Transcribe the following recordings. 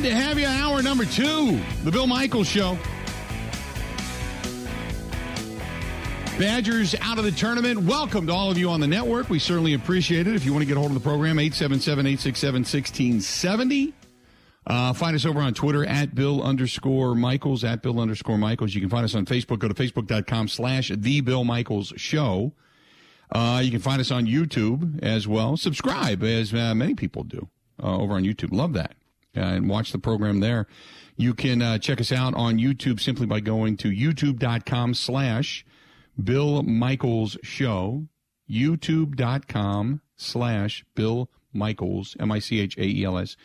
Glad to have you. Hour number two, the Bill Michaels Show. Badgers out of the tournament. Welcome to all of you on the network. We certainly appreciate it. If you want to get a hold of the program, 877 867 1670. Uh, find us over on Twitter at Bill underscore Michaels, at Bill underscore Michaels. You can find us on Facebook. Go to facebook.com slash The Bill Michaels Show. Uh, you can find us on YouTube as well. Subscribe, as uh, many people do uh, over on YouTube. Love that. Uh, and watch the program there. You can uh, check us out on YouTube simply by going to youtube.com slash Bill Michaels Show, youtube.com slash Bill Michaels, M I C H A E L S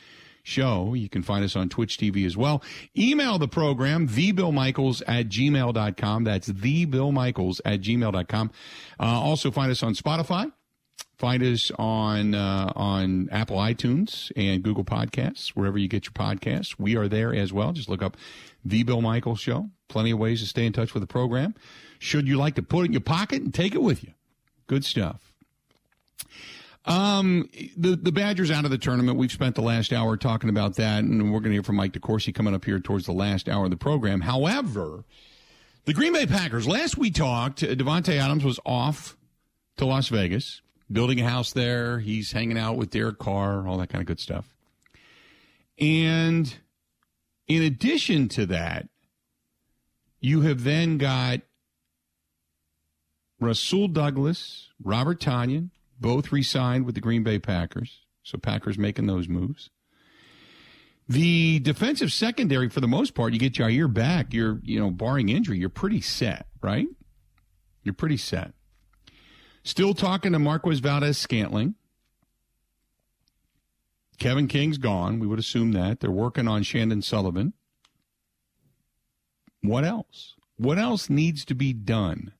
show. You can find us on Twitch TV as well. Email the program, thebillmichaels at gmail.com. That's thebillmichaels at gmail.com. Uh, also find us on Spotify. Find us on uh, on Apple iTunes and Google Podcasts, wherever you get your podcasts. We are there as well. Just look up The Bill Michaels Show. Plenty of ways to stay in touch with the program. Should you like to put it in your pocket and take it with you? Good stuff. Um, the the Badgers out of the tournament. We've spent the last hour talking about that, and we're going to hear from Mike DeCourcy coming up here towards the last hour of the program. However, the Green Bay Packers. Last we talked, Davante Adams was off to Las Vegas, building a house there. He's hanging out with Derek Carr, all that kind of good stuff. And in addition to that, you have then got Rasul Douglas, Robert Tonyan, both re-signed with the Green Bay Packers. So Packers making those moves. The defensive secondary, for the most part, you get Jaire back. You're, you know, barring injury, you're pretty set, right? You're pretty set. Still talking to Marquez Valdes Scantling. Kevin King's gone. We would assume that. They're working on Chandon Sullivan. What else? What else needs to be done?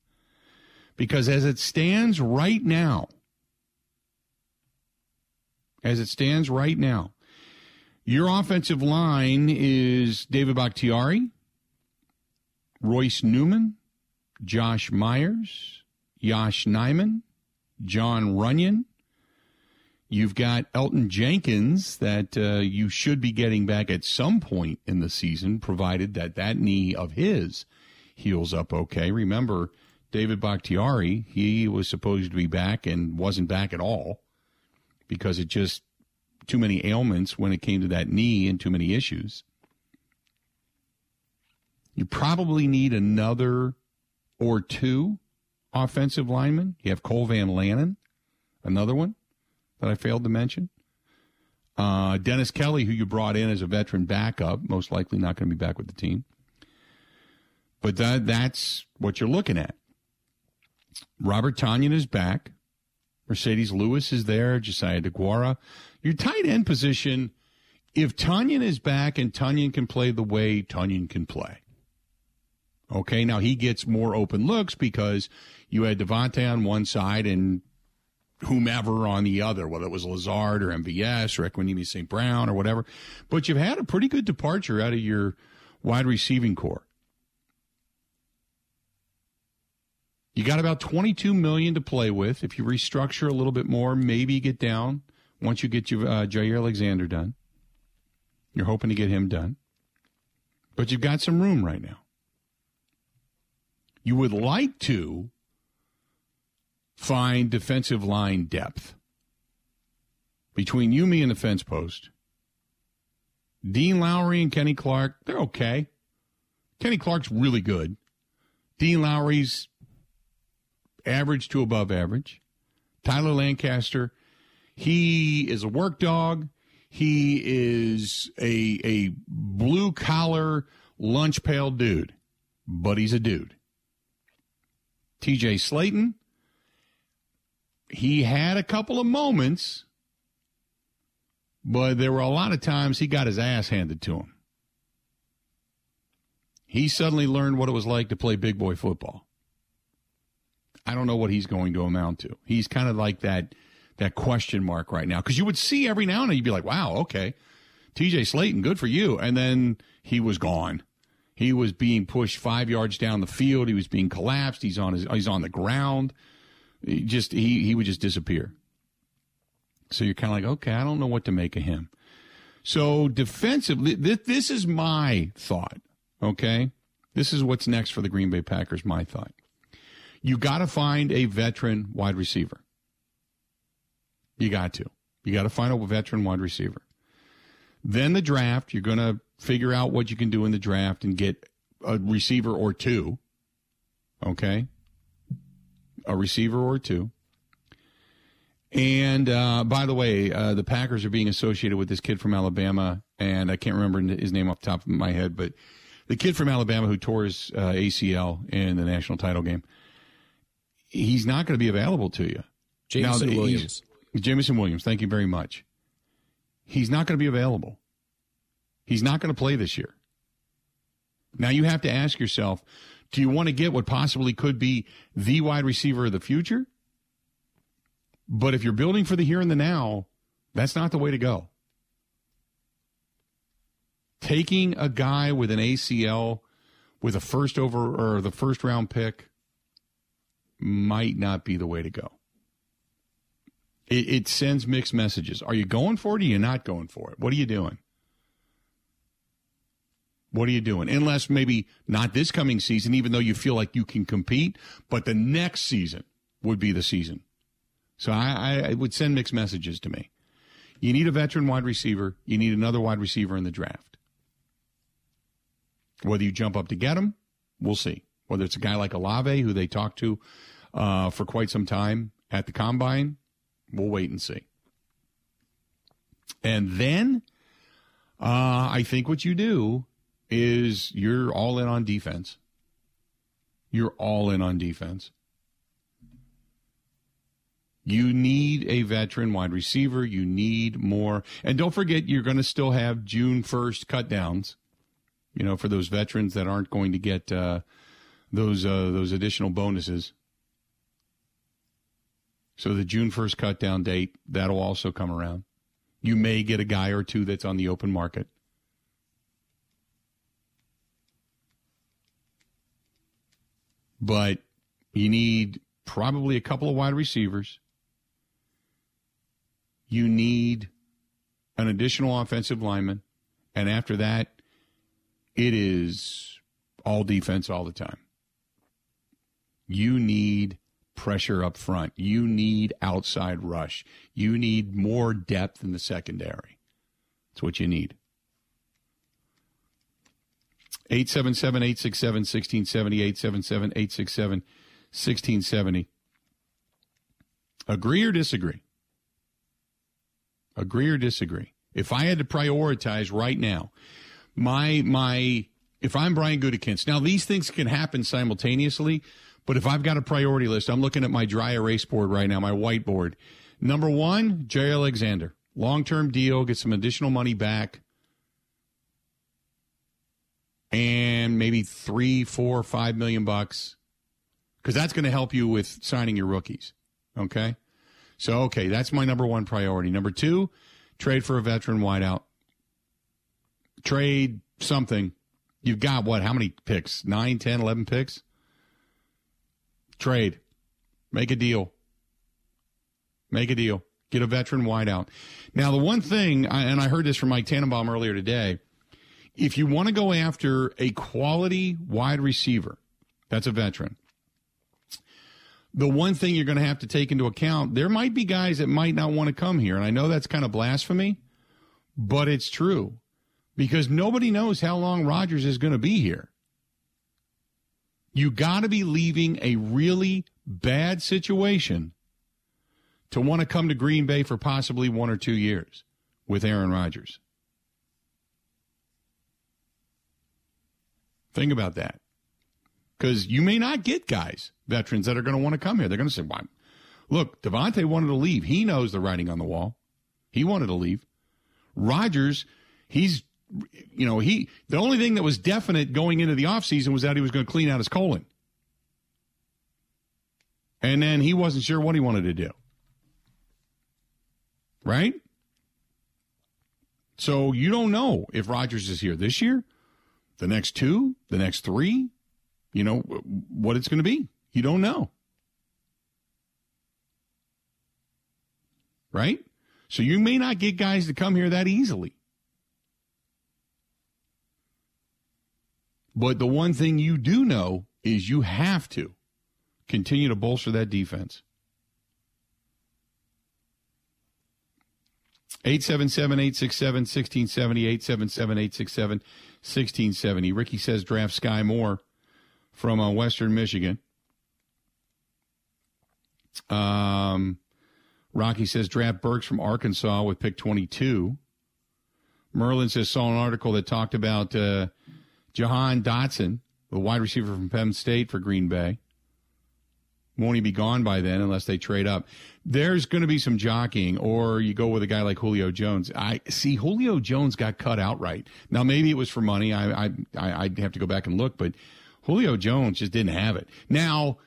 Because as it stands right now, as it stands right now, your offensive line is David Bakhtiari, Royce Newman, Josh Myers, Yosh Nijman, Jon Runyan. You've got Elgton Jenkins that uh, you should be getting back at some point in the season, provided that that knee of his heals up okay. Remember, David Bakhtiari, he was supposed to be back and wasn't back at all because it just too many ailments when it came to that knee and too many issues. You probably need another or two offensive linemen. You have Cole Van Lanen, another one that I failed to mention. Uh, Dennis Kelly, who you brought in as a veteran backup, most likely not going to be back with the team. But that, that's what you're looking at. Robert Tonyan is back. Marcedes Lewis is there. Josiah DeGuara. Your tight end position, if Tonyan is back and Tonyan can play the way Tonyan can play. Okay, now he gets more open looks because you had Davante on one side and whomever on the other, whether it was Lazard or MVS or Equanimeous St. Brown or whatever. But you've had a pretty good departure out of your wide receiving core. You got about 22 million to play with. If you restructure a little bit more, maybe get down once you get your uh, Jaire Alexander done. You're hoping to get him done. But you've got some room right now. You would like to find defensive line depth between you, me, and the fence post. Dean Lowry and Kenny Clark, they're okay. Kenny Clark's really good. Dean Lowry's average to above average. Tyler Lancaster, he is a work dog. He is a a blue collar lunch pail dude, but he's a dude. TJ Slaton, he had a couple of moments, but there were a lot of times he got his ass handed to him. He suddenly learned what it was like to play big boy football. I don't know what he's going to amount to. He's kind of like that that question mark right now because you would see every now and then you'd be like, "Wow, okay, T.J. Slaton, good for you," and then he was gone. He was being pushed five yards down the field. He was being collapsed. He's on his. He's on the ground. He just he he would just disappear. So you're kind of like, okay, I don't know what to make of him. So defensively, this, this is my thought. Okay, this is what's next for the Green Bay Packers. My thought: you got to find a veteran wide receiver. You got to. You got to find a veteran wide receiver. Then the draft, you're going to figure out what you can do in the draft and get a receiver or two. Okay? A receiver or two. And uh, by the way, uh, the Packers are being associated with this kid from Alabama, and I can't remember his name off the top of my head, but the kid from Alabama who tore his uh, ACL in the national title game. He's not going to be available to you. Jameson now, Williams. Jameson Williams, thank you very much. He's not going to be available. He's not going to play this year. Now you have to ask yourself, do you want to get what possibly could be the wide receiver of the future? But if you're building for the here and the now, that's not the way to go. Taking a guy with an ACL with a first over or the first round pick might not be the way to go. It, it sends mixed messages. Are you going for it or are you not going for it? What are you doing? What are you doing? Unless maybe not this coming season, even though you feel like you can compete, but the next season would be the season. So I, I would send mixed messages to me. You need a veteran wide receiver. You need another wide receiver in the draft. Whether you jump up to get him, we'll see. Whether it's a guy like Olave, who they talked to uh, for quite some time at the combine, We'll wait and see. And then uh, I think what you do is you're all in on defense. You're all in on defense. You need a veteran wide receiver. You need more. And don't forget, you're going to still have June 1st cut downs, you know, for those veterans that aren't going to get uh, those uh, those additional bonuses. So the June 1st cut down date, that'll also come around. You may get a guy or two that's on the open market. But you need probably a couple of wide receivers. You need an additional offensive lineman. And after that, it is all defense all the time. You need pressure up front. You need outside rush. You need more depth in the secondary. That's what you need. 877 867 1670. 877 867 1670. Agree or disagree? Agree or disagree? If I had to prioritize right now, my my if I'm Brian Gutekunst, now these things can happen simultaneously, but if I've got a priority list, I'm looking at my dry erase board right now, my whiteboard. Number one, Jay Alexander. Long term deal, get some additional money back. And maybe three, four, five million bucks. Because that's going to help you with signing your rookies. Okay? So, okay, that's my number one priority. Number two, trade for a veteran wideout. Trade something. You've got what? How many picks? Nine, ten, eleven picks? Trade. Make a deal. Make a deal. Get a veteran wideout. Now, the one thing, and I heard this from Mike Tannenbaum earlier today, if you want to go after a quality wide receiver, that's a veteran. The one thing you're going to have to take into account, there might be guys that might not want to come here. And I know that's kind of blasphemy, but it's true because nobody knows how long Rodgers is going to be here. You got to be leaving a really bad situation to want to come to Green Bay for possibly one or two years with Aaron Rodgers. Think about that. Because you may not get guys, veterans, that are going to want to come here. They're going to say, why? look, Davante wanted to leave. He knows the writing on the wall. He wanted to leave. Rodgers, he's you know, he the only thing that was definite going into the offseason was that he was going to clean out his colon. And then he wasn't sure what he wanted to do. Right? So you don't know if Rodgers is here this year, the next two, the next three, you know, what it's going to be. You don't know. Right? So you may not get guys to come here that easily. But the one thing you do know is you have to continue to bolster that defense. 877 867 1670. 877 867 1670. Ricky says draft Skyy Moore from uh, Western Michigan. Um, Rocky says draft Burks from Arkansas with pick 22. Merlin says saw an article that talked about uh, Jahan Dotson, the wide receiver from Penn State for Green Bay. Won't he be gone by then unless they trade up? There's going to be some jockeying, or you go with a guy like Julio Jones. I see Julio Jones got cut outright. Now maybe it was for money. I I I'd have to go back and look, but Julio Jones just didn't have it. Now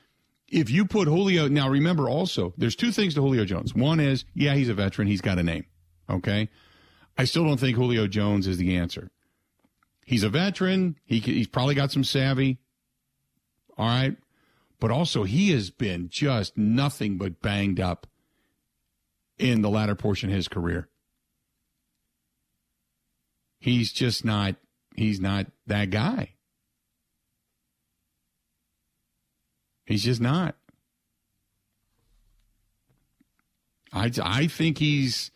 if you put Julio, now remember also, there's two things to Julio Jones. One is, yeah, he's a veteran. He's got a name. Okay. I still don't think Julio Jones is the answer. He's a veteran. He, he's probably got some savvy. All right. But also, he has been just nothing but banged up in the latter portion of his career. He's just not, he's not that guy. He's just not. I, I think he's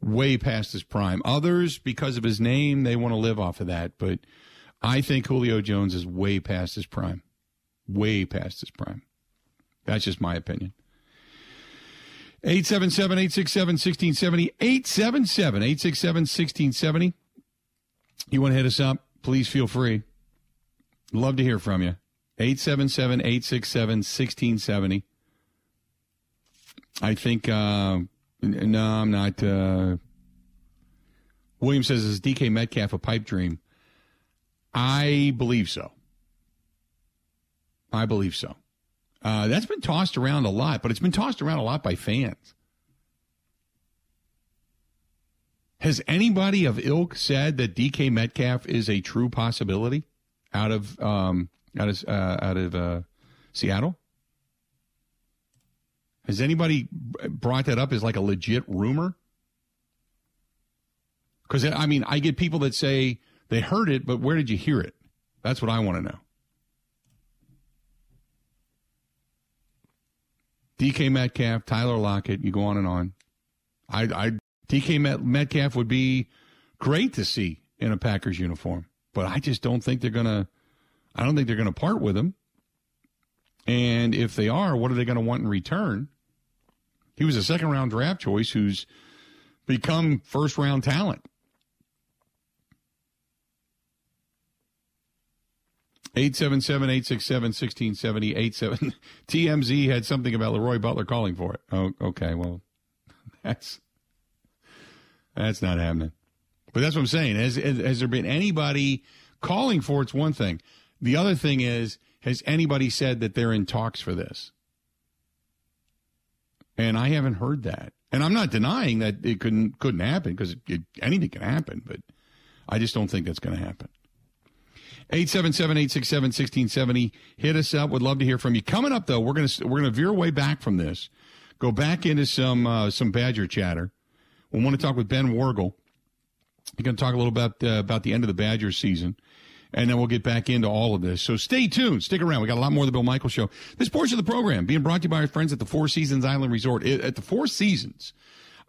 way past his prime. Others, because of his name, they want to live off of that. But I think Julio Jones is way past his prime. Way past his prime. That's just my opinion. 877 867 1670. 877 867 1670. You want to hit us up? Please feel free. Love to hear from you. 877 867 1670. I think, uh, no, I'm not. Uh, William says, is DK Metcalf a pipe dream? I believe so. I believe so. Uh, that's been tossed around a lot, but it's been tossed around a lot by fans. Has anybody of ilk said that DK Metcalf is a true possibility out of um, out of uh, out of uh, Seattle? Has anybody brought that up as like a legit rumor? Because I mean, I get people that say they heard it, but where did you hear it? That's what I want to know. DK Metcalf, Tyler Lockett, you go on and on. I, I DK Metcalf would be great to see in a Packers uniform, but I just don't think they're gonna I don't think they're to part with him. And if they are, what are they going to want in return? He was a second round draft choice who's become first round talent. Eight seven seven eight six seven sixteen seventy eight seven. TMZ had something about Leroy Butler calling for it. Oh, okay. Well, that's that's not happening. But that's what I'm saying. Has has there been anybody calling for it's one thing. The other thing is, has anybody said that they're in talks for this? And I haven't heard that. And I'm not denying that it couldn't couldn't happen because anything can happen, but I just don't think that's going to happen. 877-867-1670. Hit us up. Would love to hear from you. Coming up though, we're going to we're going to veer away back from this. Go back into some uh, some Badger chatter. We want to talk with Ben Worgull. We're going to talk a little about uh, about the end of the Badger season and then we'll get back into all of this. So stay tuned. Stick around. We got a lot more of the Bill Michael Show. This portion of the program being brought to you by our friends at the Four Seasons Island Resort. At the Four Seasons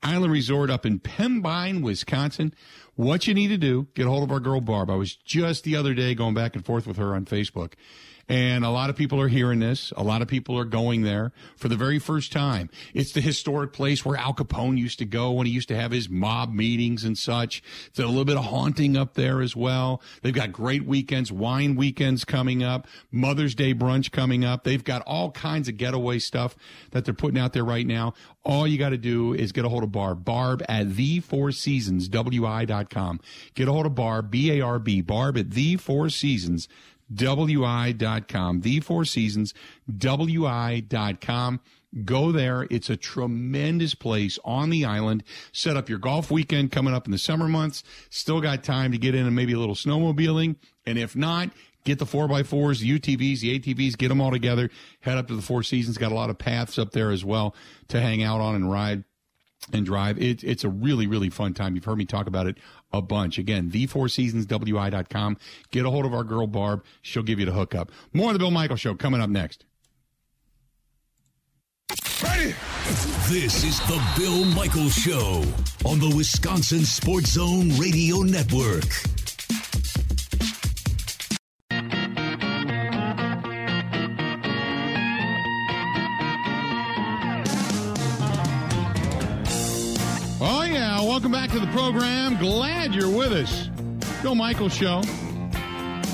Island Resort up in Pembine, Wisconsin. What you need to do, get a hold of our girl Barb. I was just the other day going back and forth with her on Facebook. And a lot of people are hearing this. A lot of people are going there for the very first time. It's the historic place where Al Capone used to go when he used to have his mob meetings and such. It's a little bit of haunting up there as well. They've got great weekends, wine weekends coming up, Mother's Day brunch coming up. They've got all kinds of getaway stuff that they're putting out there right now. All you got to do is get a hold of Barb. Barb at the Four Seasons, WI.com. Get a hold of Barb, B-A-R-B, Barb at the Four Seasons, WI.com. The Four Seasons, WI.com. Go there. It's a tremendous place on the island. Set up your golf weekend coming up in the summer months. Still got time to get in and maybe a little snowmobiling. And if not, get the 4x4s, the UTVs, the ATVs, get them all together. Head up to the Four Seasons. Got a lot of paths up there as well to hang out on and ride. and drive. It, it's a really, really fun time. You've heard me talk about it a bunch. Again, the Four Seasons WI.com. Get a hold of our girl Barb. She'll give you the hookup. More of the Bill Michael Show coming up next. Ready? This is the Bill Michael Show on the Wisconsin Sports Zone Radio Network. Oh, yeah. Welcome back to the program. Glad you're with us. Bill Michael Show.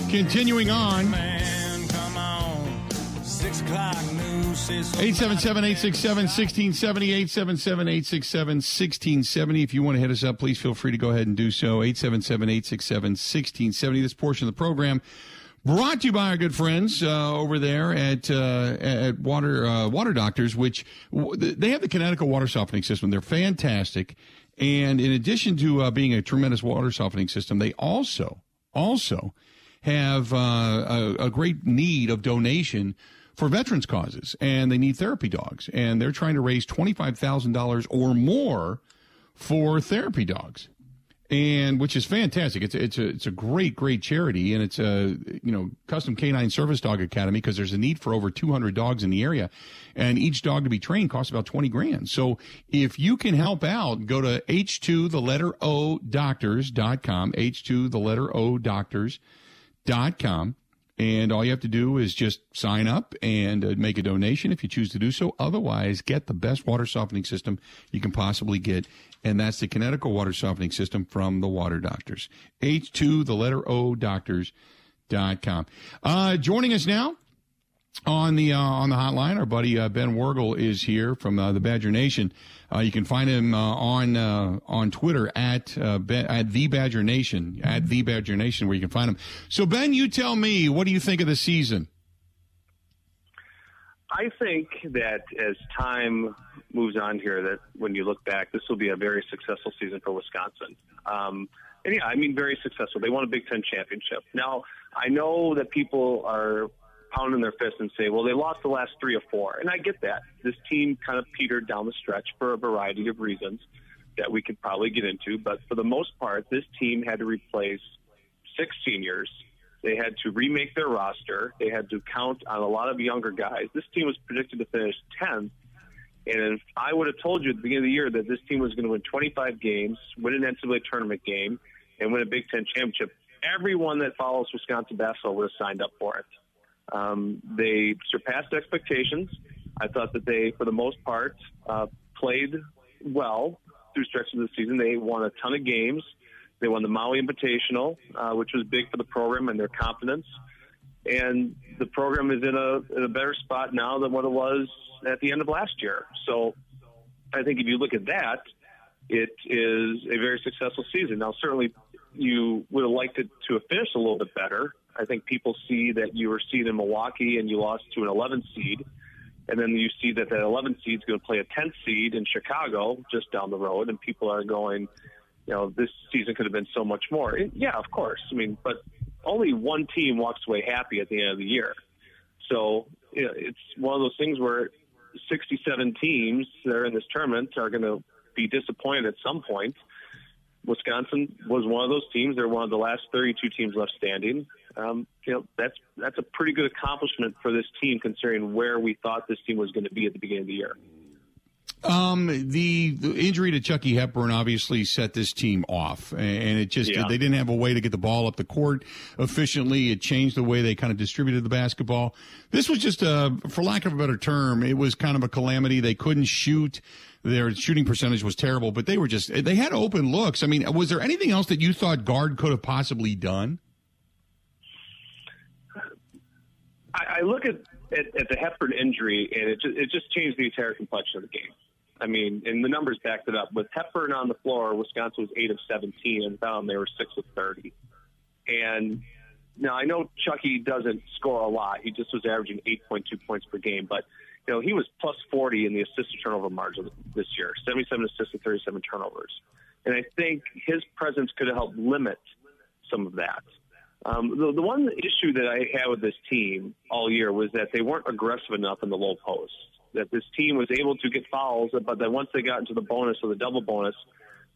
Continuing on. Man, come on. Six o'clock news says 877 867 1670. 877 867 1670. If you want to hit us up, please feel free to go ahead and do so. 877 867 1670. This portion of the program brought to you by our good friends uh, over there at uh, at Water uh, Water Doctors, which w- they have the Kinetico water softening system. They're fantastic. And in addition to uh, being a tremendous water softening system, they also also have uh, a, a great need of donation for veterans causes, and they need therapy dogs, and they're trying to raise twenty five thousand dollars or more for therapy dogs, and which is fantastic. It's a, it's a it's a great great charity, and it's a you know custom canine service dog academy because there's a need for over two hundred dogs in the area, and each dog to be trained costs about twenty grand. So if you can help out, go to h two the letter o doctors.com, h two the letter o doctors dot com and all you have to do is just sign up and uh, make a donation if you choose to do so otherwise get the best water softening system you can possibly get and that's the Kinetico water softening system from the water doctors h2 the letter o doctors.com uh, joining us now on the uh, on the hotline. Our buddy uh, Ben Worgull is here from uh, the Badger Nation. Uh, you can find him uh, on on Twitter at ben, at the Badger Nation at the Badger Nation, where you can find him. So Ben, you tell me, what do you think of the season? I think that as time moves on here, that when you look back, this will be a very successful season for Wisconsin. Um, and yeah, I mean, very successful. They won a Big Ten championship. Now, I know that people are pounding their fists and say, well, they lost the last three or four. And I get that. This team kind of petered down the stretch for a variety of reasons that we could probably get into. But for the most part, this team had to replace six seniors. They had to remake their roster. They had to count on a lot of younger guys. This team was predicted to finish 10th. And if I would have told you at the beginning of the year that this team was going to win 25 games, win an NCAA tournament game, and win a Big Ten championship, everyone that follows Wisconsin basketball would have signed up for it. Um, they surpassed expectations. I thought that they, for the most part, uh, played well through stretches of the season. They won a ton of games. They won the Maui Invitational, uh, which was big for the program and their confidence. And the program is in a, in a better spot now than what it was at the end of last year. So I think if you look at that, it is a very successful season. Now, certainly you would have liked it to have finished a little bit better. I think people see that you were seed in Milwaukee and you lost to an 11 seed. And then you see that that 11 seed is going to play a 10th seed in Chicago just down the road. And people are going, you know, this season could have been so much more. And yeah, of course. I mean, but only one team walks away happy at the end of the year. So you know, it's one of those things where 67 teams that are in this tournament are going to be disappointed at some point. Wisconsin was one of those teams. They're one of the last 32 teams left standing. Um, you know, that's that's a pretty good accomplishment for this team, considering where we thought this team was going to be at the beginning of the year. Um, the, the injury to Chucky Hepburn obviously set this team off, and it just Yeah. they didn't have a way to get the ball up the court efficiently. It changed the way they kind of distributed the basketball. This was just a, for lack of a better term, it was kind of a calamity. They couldn't shoot. Their shooting percentage was terrible, but they were just they had open looks. I mean, was there anything else that you thought Gard could have possibly done? I, I look at, at at the Hepburn injury, and it just, it just changed the entire complexion of the game. I mean, and the numbers backed it up. With Hepburn on the floor, Wisconsin was eight of seventeen, and found they were six of thirty. And now I know Chucky doesn't score a lot; he just was averaging eight point two points per game. But you know, he was plus forty in the assist to turnover margin this year, seventy-seven assists and thirty-seven turnovers. And I think his presence could have helped limit some of that. Um, the, the one issue that I had with this team all year was that they weren't aggressive enough in the low post. That this team was able to get fouls, but then once they got into the bonus or the double bonus,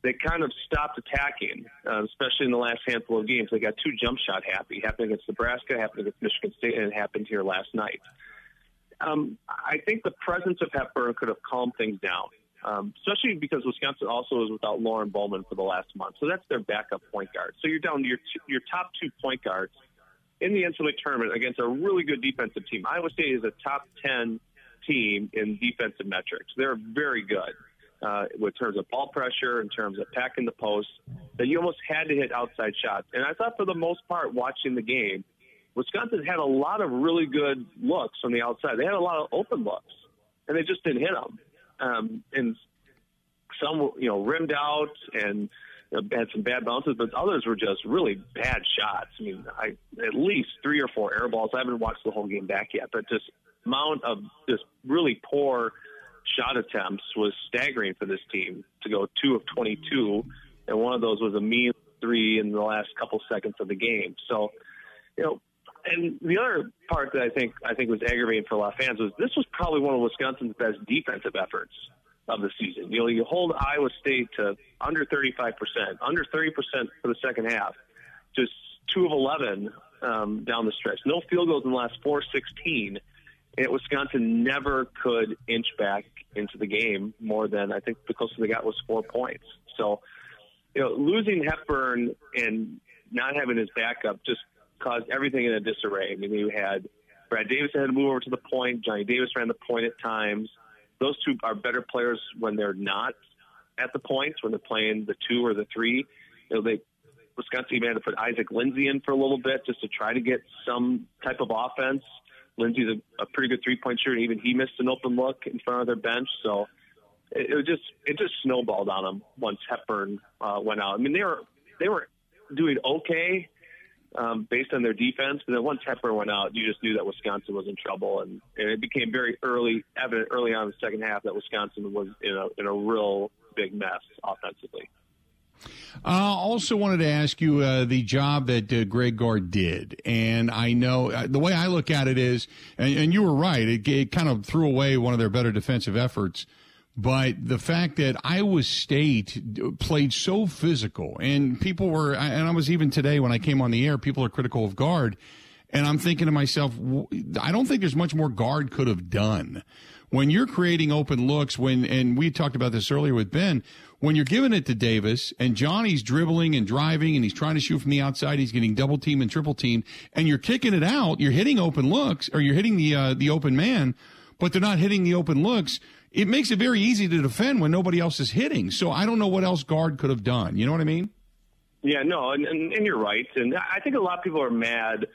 they kind of stopped attacking, uh, especially in the last handful of games. They got two jump shot happy. Happened against Nebraska, happened against Michigan State, and it happened here last night. Um, I think the presence of Hepburn could have calmed things down, um, especially because Wisconsin also is without Lorne Bowman for the last month. So that's their backup point guard. So you're down to your, your top two point guards in the NCAA tournament against a really good defensive team. Iowa State is a top 10 team in defensive metrics. They're very good uh, in terms of ball pressure, in terms of packing the post, that you almost had to hit outside shots. And I thought for the most part, watching the game, Wisconsin had a lot of really good looks from the outside. They had a lot of open looks, and they just didn't hit them. Um, and some, you know, rimmed out and you know, had some bad bounces, but others were just really bad shots. I mean, I at least three or four air balls. I haven't watched the whole game back yet, but just amount of just really poor shot attempts was staggering for this team to go two of 22, and one of those was a mean three in the last couple seconds of the game. So, you know, and the other part that I think I think was aggravating for a lot of fans was this was probably one of Wisconsin's best defensive efforts of the season. You know, you hold Iowa State to under 35%, under 30% for the second half, just two of 11 um, down the stretch. No field goals in the last four 16. Wisconsin never could inch back into the game more than I think the closest they got was four points. So, you know, losing Hepburn and not having his backup just caused everything in a disarray. I mean, you had Brad Davis had to move over to the point. Johnny Davis ran the point at times. Those two are better players when they're not at the points, when they're playing the two or the three. You know, they Wisconsin even had to put Isaac Lindsey in for a little bit just to try to get some type of offense. Lindsey's a, a pretty good three point shooter. And even he missed an open look in front of their bench. So it, it was just it just snowballed on them once Hepburn uh, went out. I mean they were they were doing okay um, based on their defense, but then once Hepburn went out, you just knew that Wisconsin was in trouble, and, and it became very early evident early on in the second half that Wisconsin was in a in a real big mess offensively. I uh, also wanted to ask you uh, the job that uh, Greg Gard did, and I know uh, the way I look at it is, and, and you were right, it, it, kind of threw away one of their better defensive efforts. But the fact that Iowa State played so physical, and people were, and I was even today when I came on the air, people are critical of Gard, and I'm thinking to myself, I don't think there's much more Gard could have done when you're creating open looks. When and we talked about this earlier with Ben when you're giving it to Davis and Johnny's dribbling and driving and he's trying to shoot from the outside, he's getting double team and triple team, and you're kicking it out, you're hitting open looks or you're hitting the uh, the open man, but they're not hitting the open looks. It makes it very easy to defend when nobody else is hitting. So I don't know what else Gard could have done. You know what I mean? Yeah, no, and, and, and you're right. And I think a lot of people are mad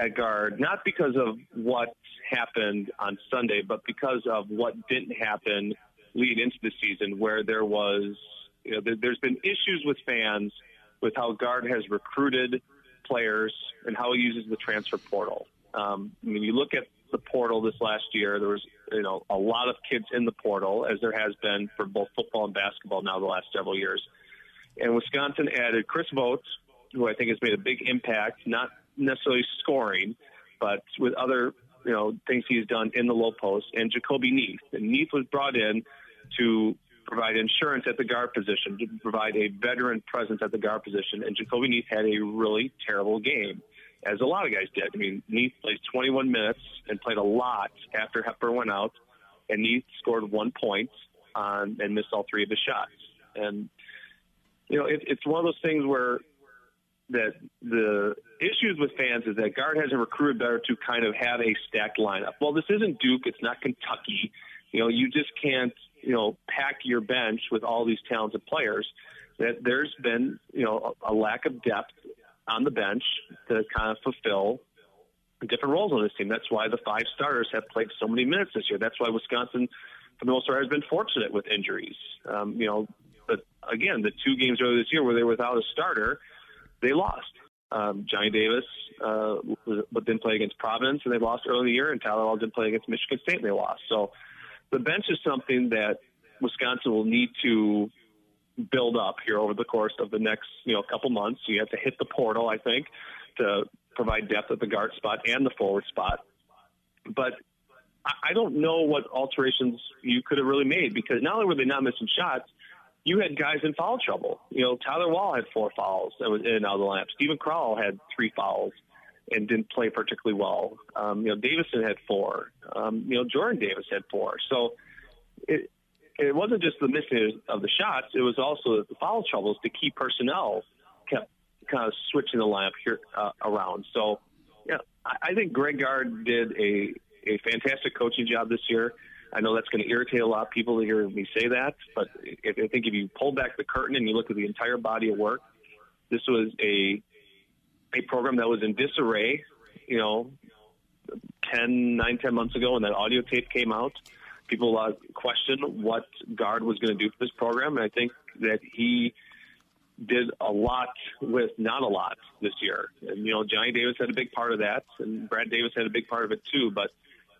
at Gard, not because of what happened on Sunday, but because of what didn't happen lead into the season where there was, you know, there, there's been issues with fans with how Gard has recruited players and how he uses the transfer portal. Um, I mean, you look at the portal this last year, there was, you know, a lot of kids in the portal, as there has been for both football and basketball now the last several years. And Wisconsin added Chris Vogt, who I think has made a big impact, not necessarily scoring, but with other you know things he's done in the low post, and Jacoby Neath. And Neath was brought in to provide insurance at the guard position, to provide a veteran presence at the guard position. And Jacoby Neath had a really terrible game, as a lot of guys did. I mean, Neath played 21 minutes and played a lot after Hepburn went out, and Neath scored one point and missed all three of his shots. And you know, it, it's one of those things where that the issues with fans is that Gard hasn't recruited better to kind of have a stacked lineup. Well, this isn't Duke, it's not Kentucky. You know, you just can't you know, pack your bench with all these talented players, that there's been, you know, a, lack of depth on the bench to kind of fulfill different roles on this team. That's why the five starters have played so many minutes this year. That's why Wisconsin, for the most part, has been fortunate with injuries. Um, you know, but again, the two games earlier this year where they were without a starter, they lost. Um, Johnny Davis, uh, but didn't play against Providence, and they lost early in the year, and Tyler Wahl didn't play against Michigan State, and they lost. So the bench is something that Wisconsin will need to build up here over the course of the next you know couple months. You have to hit the portal, I think, to provide depth at the guard spot and the forward spot. But I don't know what alterations you could have really made because not only were they not missing shots, you had guys in foul trouble. You know, Tyler Wahl had four fouls and was in and out of the lineup. Steven Crowl had three fouls and didn't play particularly well. Um, you know, Davison had four. Um, you know, Jordan Davis had four. So it it wasn't just the missing of the shots; it was also the foul troubles. The key personnel kept kind of switching the lineup here uh, around. So, yeah, I, I think Greg Gard did a a fantastic coaching job this year. I know that's going to irritate a lot of people to hear me say that, but if, I think if you pull back the curtain and you look at the entire body of work, this was a a program that was in disarray, you know, 10, 9, 10 months ago when that audio tape came out. People uh, questioned what Gard was going to do for this program, and I think that he did a lot with not a lot this year. And, you know, Johnny Davis had a big part of that, and Brad Davis had a big part of it too. But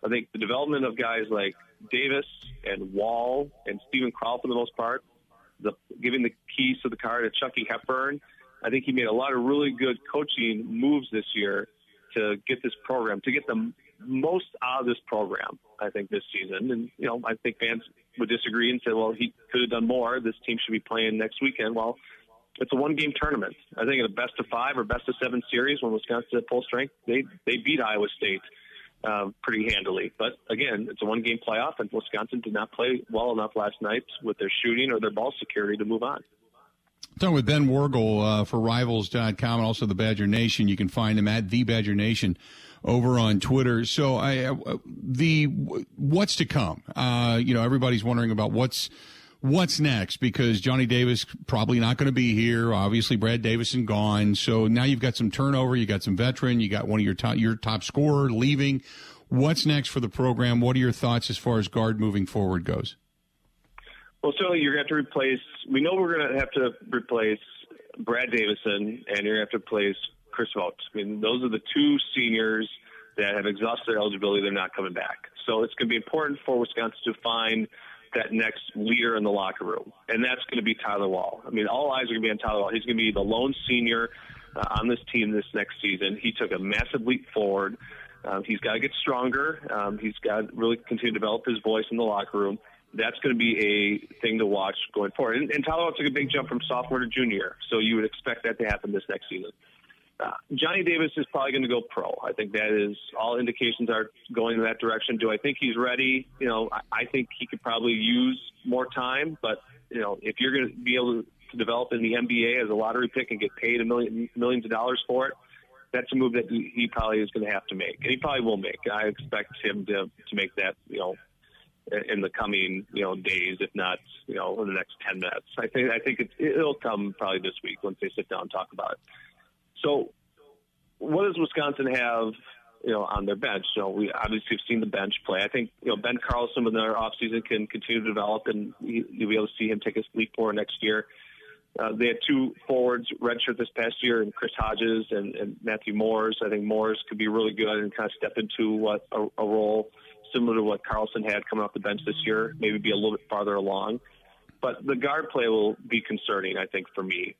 I think the development of guys like Davis and Wahl and Steven Crowl for the most part, the giving the keys to the car to Chucky Hepburn, I think he made a lot of really good coaching moves this year to get this program, to get the most out of this program, I think, this season. And, you know, I think fans would disagree and say, well, he could have done more. This team should be playing next weekend. Well, it's a one game tournament. I think in a best of five or best of seven series when Wisconsin at full strength, they, they beat Iowa State uh, pretty handily. But again, it's a one game playoff, and Wisconsin did not play well enough last night with their shooting or their ball security to move on. Talking with Ben Worgull uh, for Rivals.com and also the Badger Nation. You can find him at the Badger Nation over on Twitter. So I, uh, the what's to come. Uh, you know, everybody's wondering about what's what's next because Johnny Davis probably not going to be here. Obviously, Brad Davison gone. So now you've got some turnover. You got some veteran. You got one of your top your top scorer leaving. What's next for the program? What are your thoughts as far as Gard moving forward goes? Well, certainly you're going to have to replace. We know we're going to have to replace Brad Davison, and you're going to have to replace Chris Vogt. I mean, those are the two seniors that have exhausted their eligibility. They're not coming back. So it's going to be important for Wisconsin to find that next leader in the locker room, and that's going to be Tyler Wahl. I mean, all eyes are going to be on Tyler Wahl. He's going to be the lone senior uh, on this team this next season. He took a massive leap forward. Um, he's got to get stronger. Um, he's got to really continue to develop his voice in the locker room. That's going to be a thing to watch going forward. And, and Tyler Wahl took a big jump from sophomore to junior, so you would expect that to happen this next season. Uh, Johnny Davis is probably going to go pro. I think that is all indications are going in that direction. Do I think he's ready? You know, I, I think he could probably use more time, but you know, if you're going to be able to develop in the NBA as a lottery pick and get paid a million millions of dollars for it, that's a move that he, he probably is going to have to make, and he probably will make. I expect him to to make that, you know, in the coming you know days, if not you know in the next ten minutes. I think I think it's, it'll come probably this week once they sit down and talk about it. So, what does Wisconsin have, you know, on their bench? So we obviously have seen the bench play. I think you know Ben Carlson in their offseason can continue to develop, and you'll be able to see him take a leap forward next year. Uh, they had two forwards redshirt this past year, and Chris Hodges and, and Matthew Mors. I think Mors could be really good and kind of step into what a, a role similar to what Carlson had coming off the bench this year, maybe be a little bit farther along. But the guard play will be concerning, I think, for me.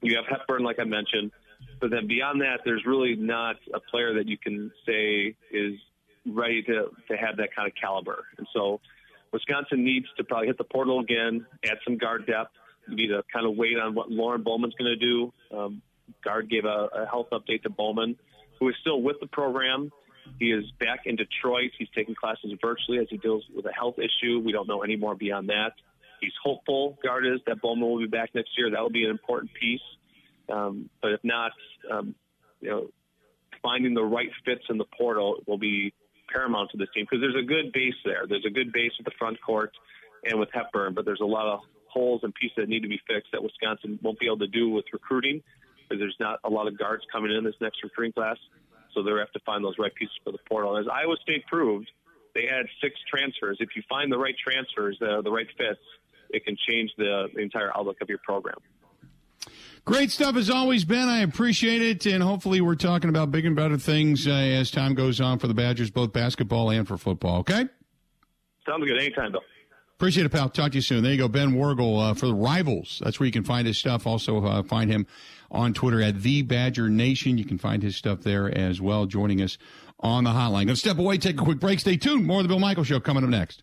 You have Hepburn, like I mentioned. But then beyond that, there's really not a player that you can say is ready to, to have that kind of caliber. And so Wisconsin needs to probably hit the portal again, add some guard depth. You need to kind of wait on what Lorne Bowman's going to do. Um, Gard gave a, a health update to Bowman, who is still with the program. He is back in Detroit. He's taking classes virtually as he deals with a health issue. We don't know any more beyond that. He's hopeful, Gard is, that Bowman will be back next year. That will be an important piece. Um, but if not, um, you know, finding the right fits in the portal will be paramount to this team because there's a good base there. There's a good base at the front court and with Hepburn, but there's a lot of holes and pieces that need to be fixed that Wisconsin won't be able to do with recruiting because there's not a lot of guards coming in this next recruiting class. So they have to find those right pieces for the portal. As Iowa State proved, they had six transfers. If you find the right transfers, the, the right fits, it can change the, the entire outlook of your program. Great stuff as always, Ben. I appreciate it, and hopefully we're talking about big and better things uh, as time goes on for the Badgers, both basketball and for football. Okay. Sounds good. Anytime, Bill. Appreciate it, pal. Talk to you soon. There you go, Ben Worgull uh, for the Rivals. That's where you can find his stuff. Also, uh, find him on Twitter at the Badger Nation. You can find his stuff there as well. Joining us on the hotline. Going to step away, take a quick break. Stay tuned. More of the Bill Michael Show coming up next.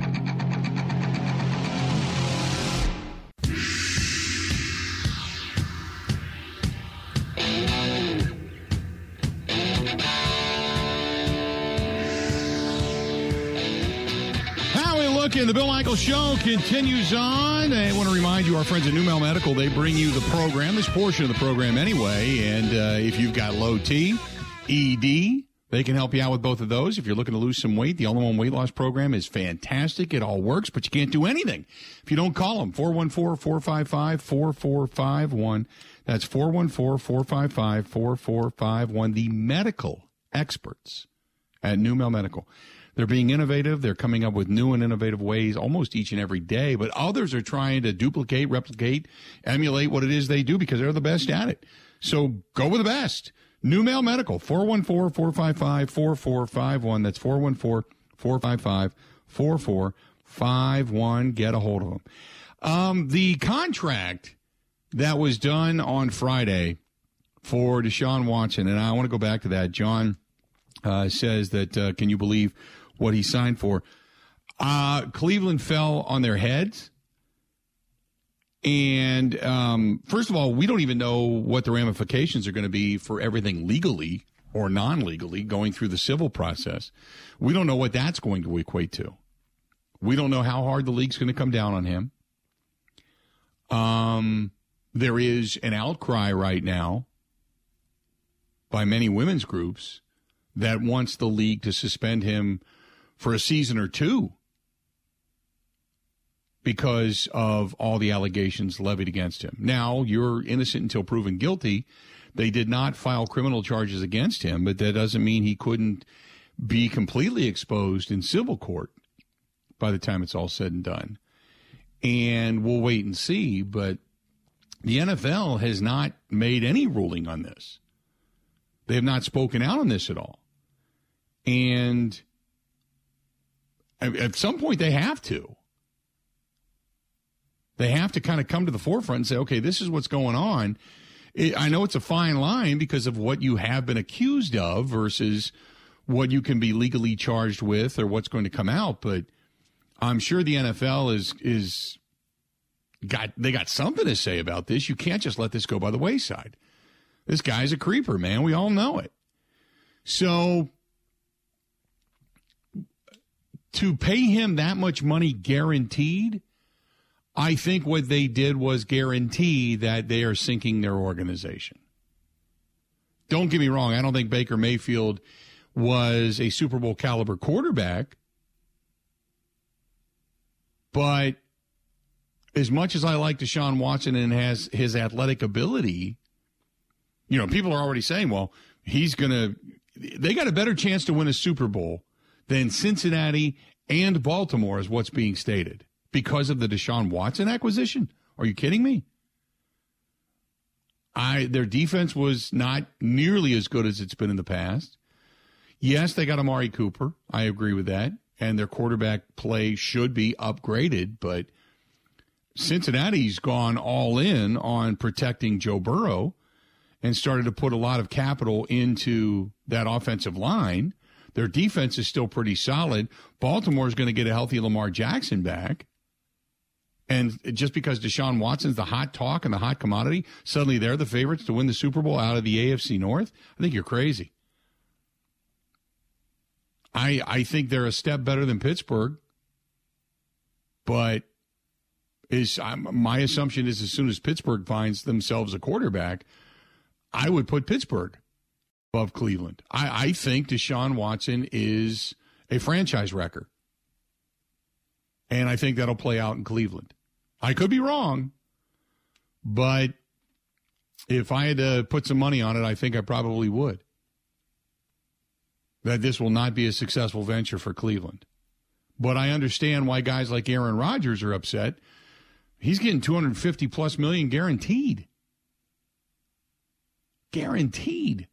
The Bill Michael Show continues on. I want to remind you, our friends at Numale Medical, they bring you the program, this portion of the program anyway. And uh, if you've got low T, ED, they can help you out with both of those. If you're looking to lose some weight, the All in One Weight Loss Program is fantastic. It all works, but you can't do anything if you don't call them. 414 455 4451. That's 414 455 4451. The medical experts at Numale Medical. They're being innovative. They're coming up with new and innovative ways almost each and every day, but others are trying to duplicate, replicate, emulate what it is they do because they're the best at it. So go with the best. Numale Medical, 414 455 4451. That's 414 455 4451. Get a hold of them. Um, the contract that was done on Friday for Deshaun Watson, and I want to go back to that. John uh, says that, uh, can you believe what he signed for? Uh, Cleveland fell on their heads. And um, first of all, we don't even know what the ramifications are going to be for everything legally or non legally going through the civil process. We don't know what that's going to equate to. We don't know how hard the league's going to come down on him. Um, there is an outcry right now by many women's groups that wants the league to suspend him for a season or two because of all the allegations levied against him. Now, you're innocent until proven guilty. They did not file criminal charges against him, but that doesn't mean he couldn't be completely exposed in civil court by the time it's all said and done. And we'll wait and see, but the NFL has not made any ruling on this. They have not spoken out on this at all. And at some point, they have to. They have to kind of come to the forefront and say, okay, this is what's going on. It, I know it's a fine line because of what you have been accused of versus what you can be legally charged with or what's going to come out. But I'm sure the NFL is is got they got something to say about this. You can't just let this go by the wayside. This guy's a creeper, man. We all know it. So to pay him that much money guaranteed, I think what they did was guarantee that they are sinking their organization. Don't get me wrong, I don't think Baker Mayfield was a Super Bowl caliber quarterback. But as much as I like Deshaun Watson and has his athletic ability, you know, people are already saying, well, he's going to, they got a better chance to win a Super Bowl than Cincinnati and Baltimore, is what's being stated because of the Deshaun Watson acquisition. Are you kidding me? I their defense was not nearly as good as it's been in the past. Yes, they got Amari Cooper. I agree with that. And their quarterback play should be upgraded, but Cincinnati's gone all in on protecting Joe Burrow and started to put a lot of capital into that offensive line. Their defense is still pretty solid. Baltimore is going to get a healthy Lamar Jackson back. And just because Deshaun Watson's the hot talk and the hot commodity, suddenly they're the favorites to win the Super Bowl out of the AFC North? I think you're crazy. I I think they're a step better than Pittsburgh, but is I'm, my assumption is as soon as Pittsburgh finds themselves a quarterback, I would put Pittsburgh above Cleveland. I, I think Deshaun Watson is a franchise wrecker. And I think that'll play out in Cleveland. I could be wrong, but if I had to put some money on it, I think I probably would. That this will not be a successful venture for Cleveland. But I understand why guys like Aaron Rodgers are upset. He's getting 250 plus million guaranteed. Guaranteed.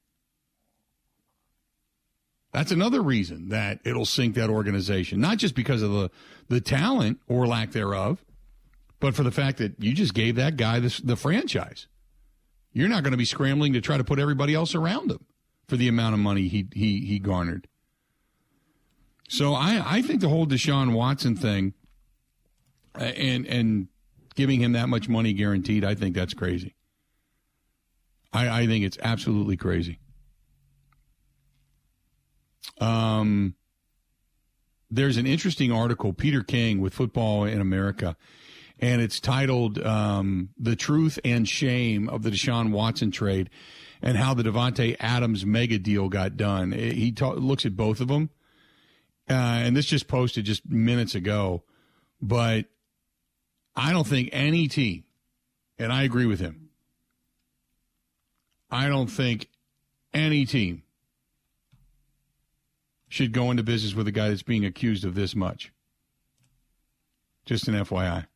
That's another reason that it'll sink that organization, not just because of the, the talent or lack thereof, but for the fact that you just gave that guy this, the franchise. You're not going to be scrambling to try to put everybody else around him for the amount of money he he he garnered. So I I think the whole Deshaun Watson thing and and giving him that much money guaranteed, I think that's crazy. I I think it's absolutely crazy. Um there's an interesting article, Peter King with Football in America, and it's titled um, "The Truth and Shame of the Deshaun Watson Trade." and how the Davante Adams mega deal got done. He ta- looks at both of them, uh, and this just posted just minutes ago. But I don't think any team, and I agree with him. I don't think any team should go into business with a guy that's being accused of this much. Just an FYI.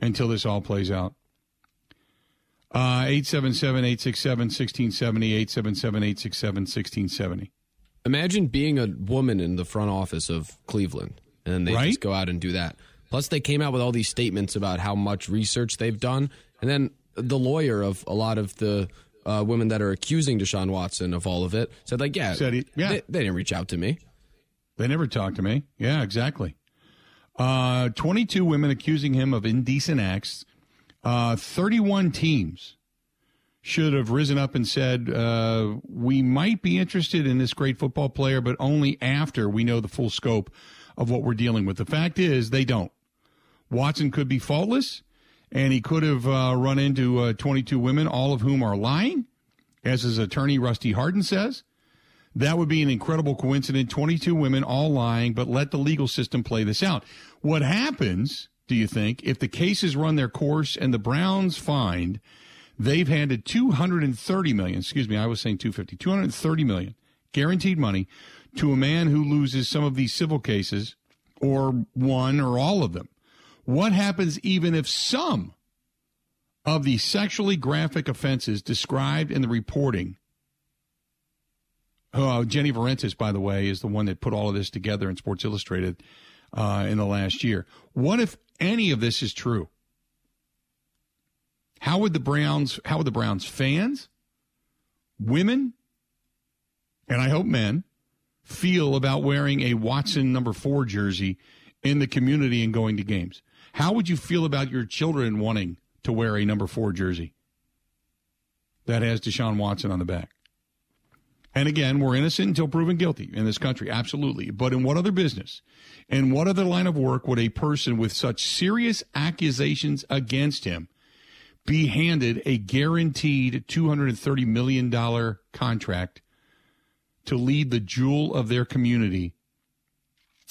Until this all plays out. Uh, 877 867 1670, 877 867 1670. Imagine being a woman in the front office of Cleveland and they Right? just go out and do that. Plus, they came out with all these statements about how much research they've done. And then the lawyer of a lot of the uh, women that are accusing Deshaun Watson of all of it said, like, yeah, Said he- yeah. They, they didn't reach out to me. They never talked to me. Yeah, exactly. Uh, 22 women accusing him of indecent acts. Uh, 31 teams should have risen up and said, uh, we might be interested in this great football player, but only after we know the full scope of what we're dealing with. The fact is, they don't. Watson could be faultless, and he could have uh, run into uh, 22 women, all of whom are lying, as his attorney Rusty Hardin says. That would be an incredible coincidence. 22 women all lying, but let the legal system play this out. What happens, do you think, if the cases run their course and the Browns find they've handed 230 million, excuse me, I was saying 250, 230 million guaranteed money to a man who loses some of these civil cases or one or all of them? What happens even if some of the sexually graphic offenses described in the reporting uh, Jenny Vrentas, by the way, is the one that put all of this together in Sports Illustrated uh, in the last year. What if any of this is true? How would the Browns? How would the Browns fans, women, and I hope men feel about wearing a Watson number four jersey in the community and going to games? How would you feel about your children wanting to wear a number four jersey that has Deshaun Watson on the back? And again, we're innocent until proven guilty in this country, absolutely. But in what other business, in what other line of work would a person with such serious accusations against him be handed a guaranteed $230 million contract to lead the jewel of their community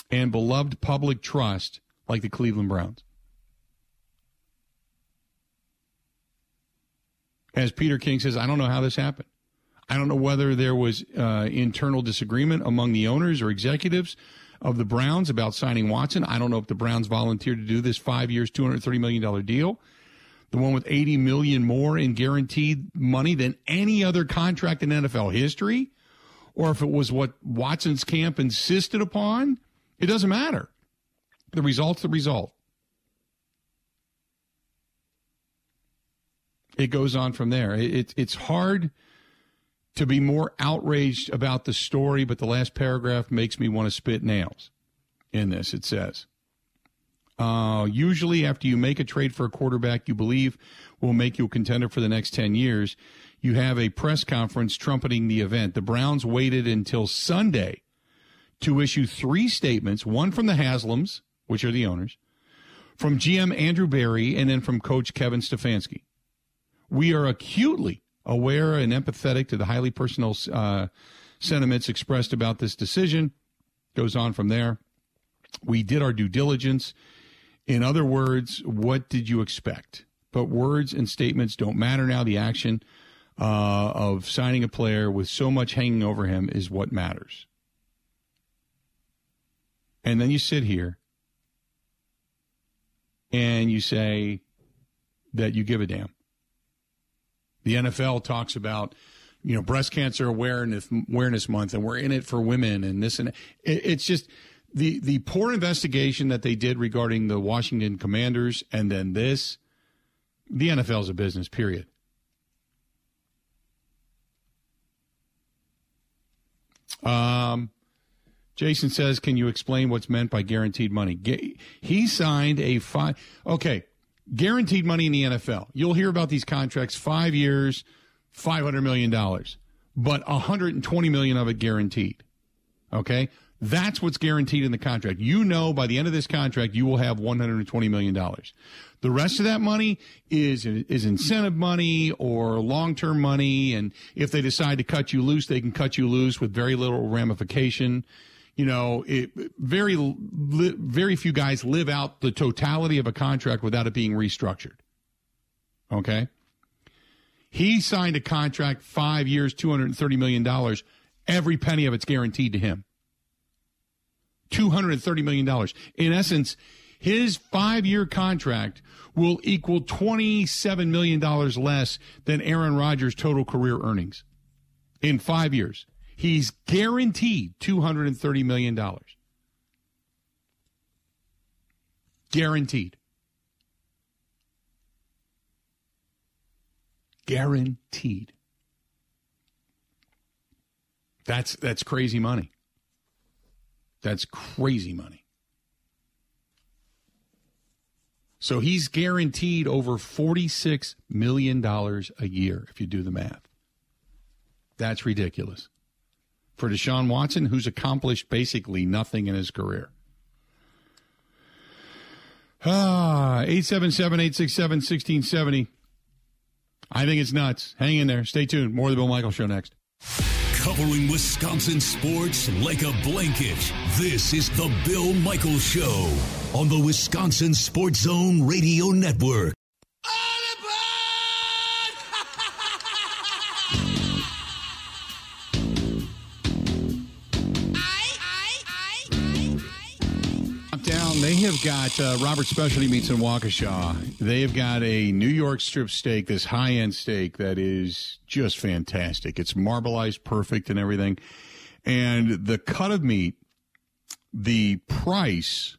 and beloved public trust like the Cleveland Browns? As Peter King says, I don't know how this happened. I don't know whether there was uh, internal disagreement among the owners or executives of the Browns about signing Watson. I don't know if the Browns volunteered to do this five years, two hundred thirty million dollar deal, the one with eighty million more in guaranteed money than any other contract in NFL history, or if it was what Watson's camp insisted upon. It doesn't matter. The result's the result. It goes on from there. It, it, it's hard to be more outraged about the story, but the last paragraph makes me want to spit nails in this. It says, uh, usually after you make a trade for a quarterback you believe will make you a contender for the next 10 years, you have a press conference trumpeting the event. The Browns waited until Sunday to issue three statements, one from the Haslams, which are the owners, from GM Andrew Berry, and then from coach Kevin Stefanski. We are acutely aware and empathetic to the highly personal uh, sentiments expressed about this decision. Goes on from there. We did our due diligence. In other words, what did you expect? But words and statements don't matter now. The action uh, of signing a player with so much hanging over him is what matters. And then you sit here and you say that you give a damn The NFL talks about you know breast cancer awareness awareness month, and we're in it for women, and this and it, it's just the the poor investigation that they did regarding the Washington Commanders, and then this. The NFL is a business. Period. Um, Jason says, "Can you explain what's meant by guaranteed money?" He signed a five. Okay, guaranteed money in the NFL. You'll hear about these contracts: five years, five hundred million dollars, but hundred and twenty million of it guaranteed. Okay, that's what's guaranteed in the contract. You know, by the end of this contract, you will have one hundred and twenty million dollars. The rest of that money is is incentive money or long term money, and if they decide to cut you loose, they can cut you loose with very little ramification. You know, it, very very few guys live out the totality of a contract without it being restructured. Okay, he signed a contract five years, two hundred and thirty million dollars. Every penny of it's guaranteed to him. $230 million. In essence, his five year contract will equal $27 million less than Aaron Rodgers' total career earnings in five years. He's guaranteed $230 million. Guaranteed. Guaranteed. That's that's crazy money. That's crazy money. So he's guaranteed over $46 million a year if you do the math. That's ridiculous. For Deshaun Watson, who's accomplished basically nothing in his career. Ah, 877 867 1670. I think it's nuts. Hang in there. Stay tuned. More of the Bill Michael Show next. Covering Wisconsin sports like a blanket. This is the Bill Michael Show on the Wisconsin Sports Zone Radio Network. Have got uh, Robert Specialty Meats in Waukesha. They have got a New York strip steak, this high end steak that is just fantastic. It's marbleized perfect and everything. And the cut of meat, the price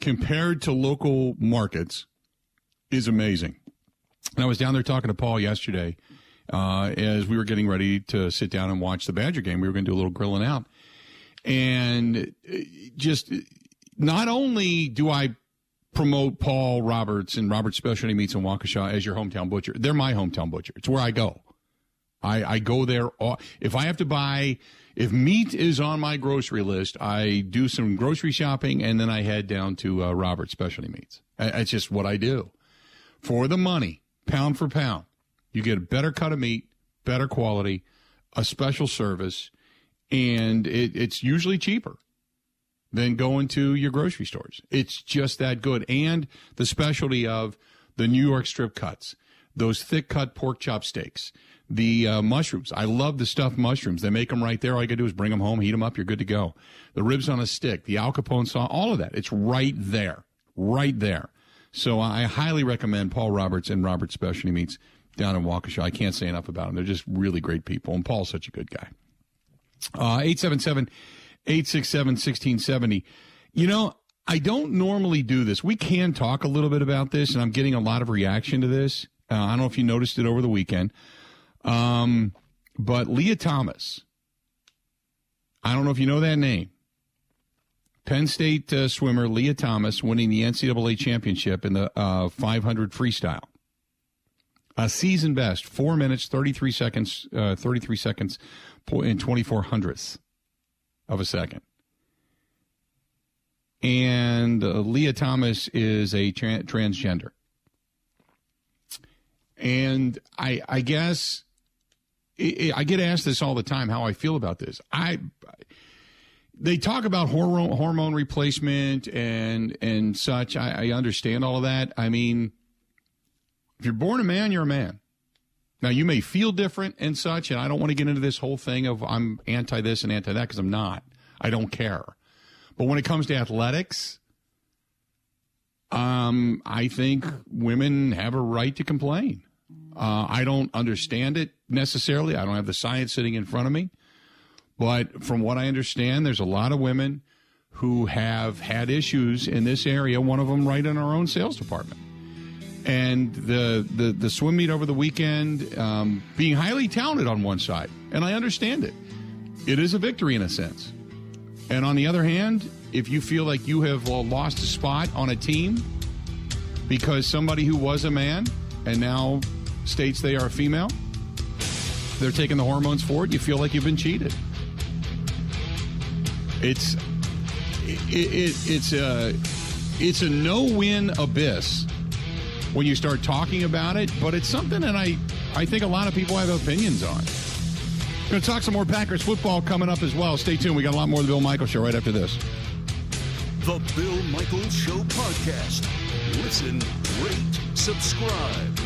compared to local markets is amazing. And I was down there talking to Paul yesterday uh, as we were getting ready to sit down and watch the Badger game. We were going to do a little grilling out. And uh, just not only do I promote Paul Roberts and Robert Specialty Meats in Waukesha as your hometown butcher, they're my hometown butcher. It's where I go. I, I go there. All, if I have to buy, if meat is on my grocery list, I do some grocery shopping and then I head down to uh, Robert Specialty Meats. It's just what I do. For the money, pound for pound, you get a better cut of meat, better quality, a special service, and it, it's usually cheaper than going to your grocery stores. It's just that good. And the specialty of the New York strip cuts, those thick cut pork chop steaks, the uh, mushrooms. I love the stuffed mushrooms. They make them right there. All you got to do is bring them home, heat them up. You're good to go. The ribs on a stick, the Al Capone sauce, all of that. It's right there, right there. So I highly recommend Paul Roberts and Roberts Specialty Meats down in Waukesha. I can't say enough about them. They're just really great people. And Paul's such a good guy. Uh, 877 867 1670. You know, I don't normally do this. We can talk a little bit about this, and I'm getting a lot of reaction to this. Uh, I don't know if you noticed it over the weekend. Um, but Lia Thomas, I don't know if you know that name. Penn State uh, swimmer Lia Thomas winning the NCAA championship in the uh, 500 freestyle. A season best, four minutes, 33 seconds, uh, 33 seconds in 24 hundredths of a second. And uh, Lia Thomas is a tra- transgender. And I, I guess I get asked this all the time how I feel about this. I they talk about hormone hormone replacement and and such. I, I understand all of that. I mean, if you're born a man, you're a man. Now you may feel different and such, and I don't want to get into this whole thing of I'm anti this and anti that because I'm not. I don't care. But when it comes to athletics, um, I think women have a right to complain. Uh, I don't understand it necessarily. I don't have the science sitting in front of me. But from what I understand, there's a lot of women who have had issues in this area, one of them right in our own sales department. And the, the, the swim meet over the weekend, um, being highly talented on one side, and I understand it. It is a victory in a sense. And on the other hand, if you feel like you have uh, lost a spot on a team because somebody who was a man and now states they are a female, they're taking the hormones for it, you feel like you've been cheated. It's it, it, it's a it's a no-win abyss when you start talking about it, but it's something that I I think a lot of people have opinions on. Going to talk some more Packers football coming up as well. Stay tuned. We got a lot more of the Bill Michaels Show right after this. The Bill Michaels Show podcast. Listen, rate, subscribe.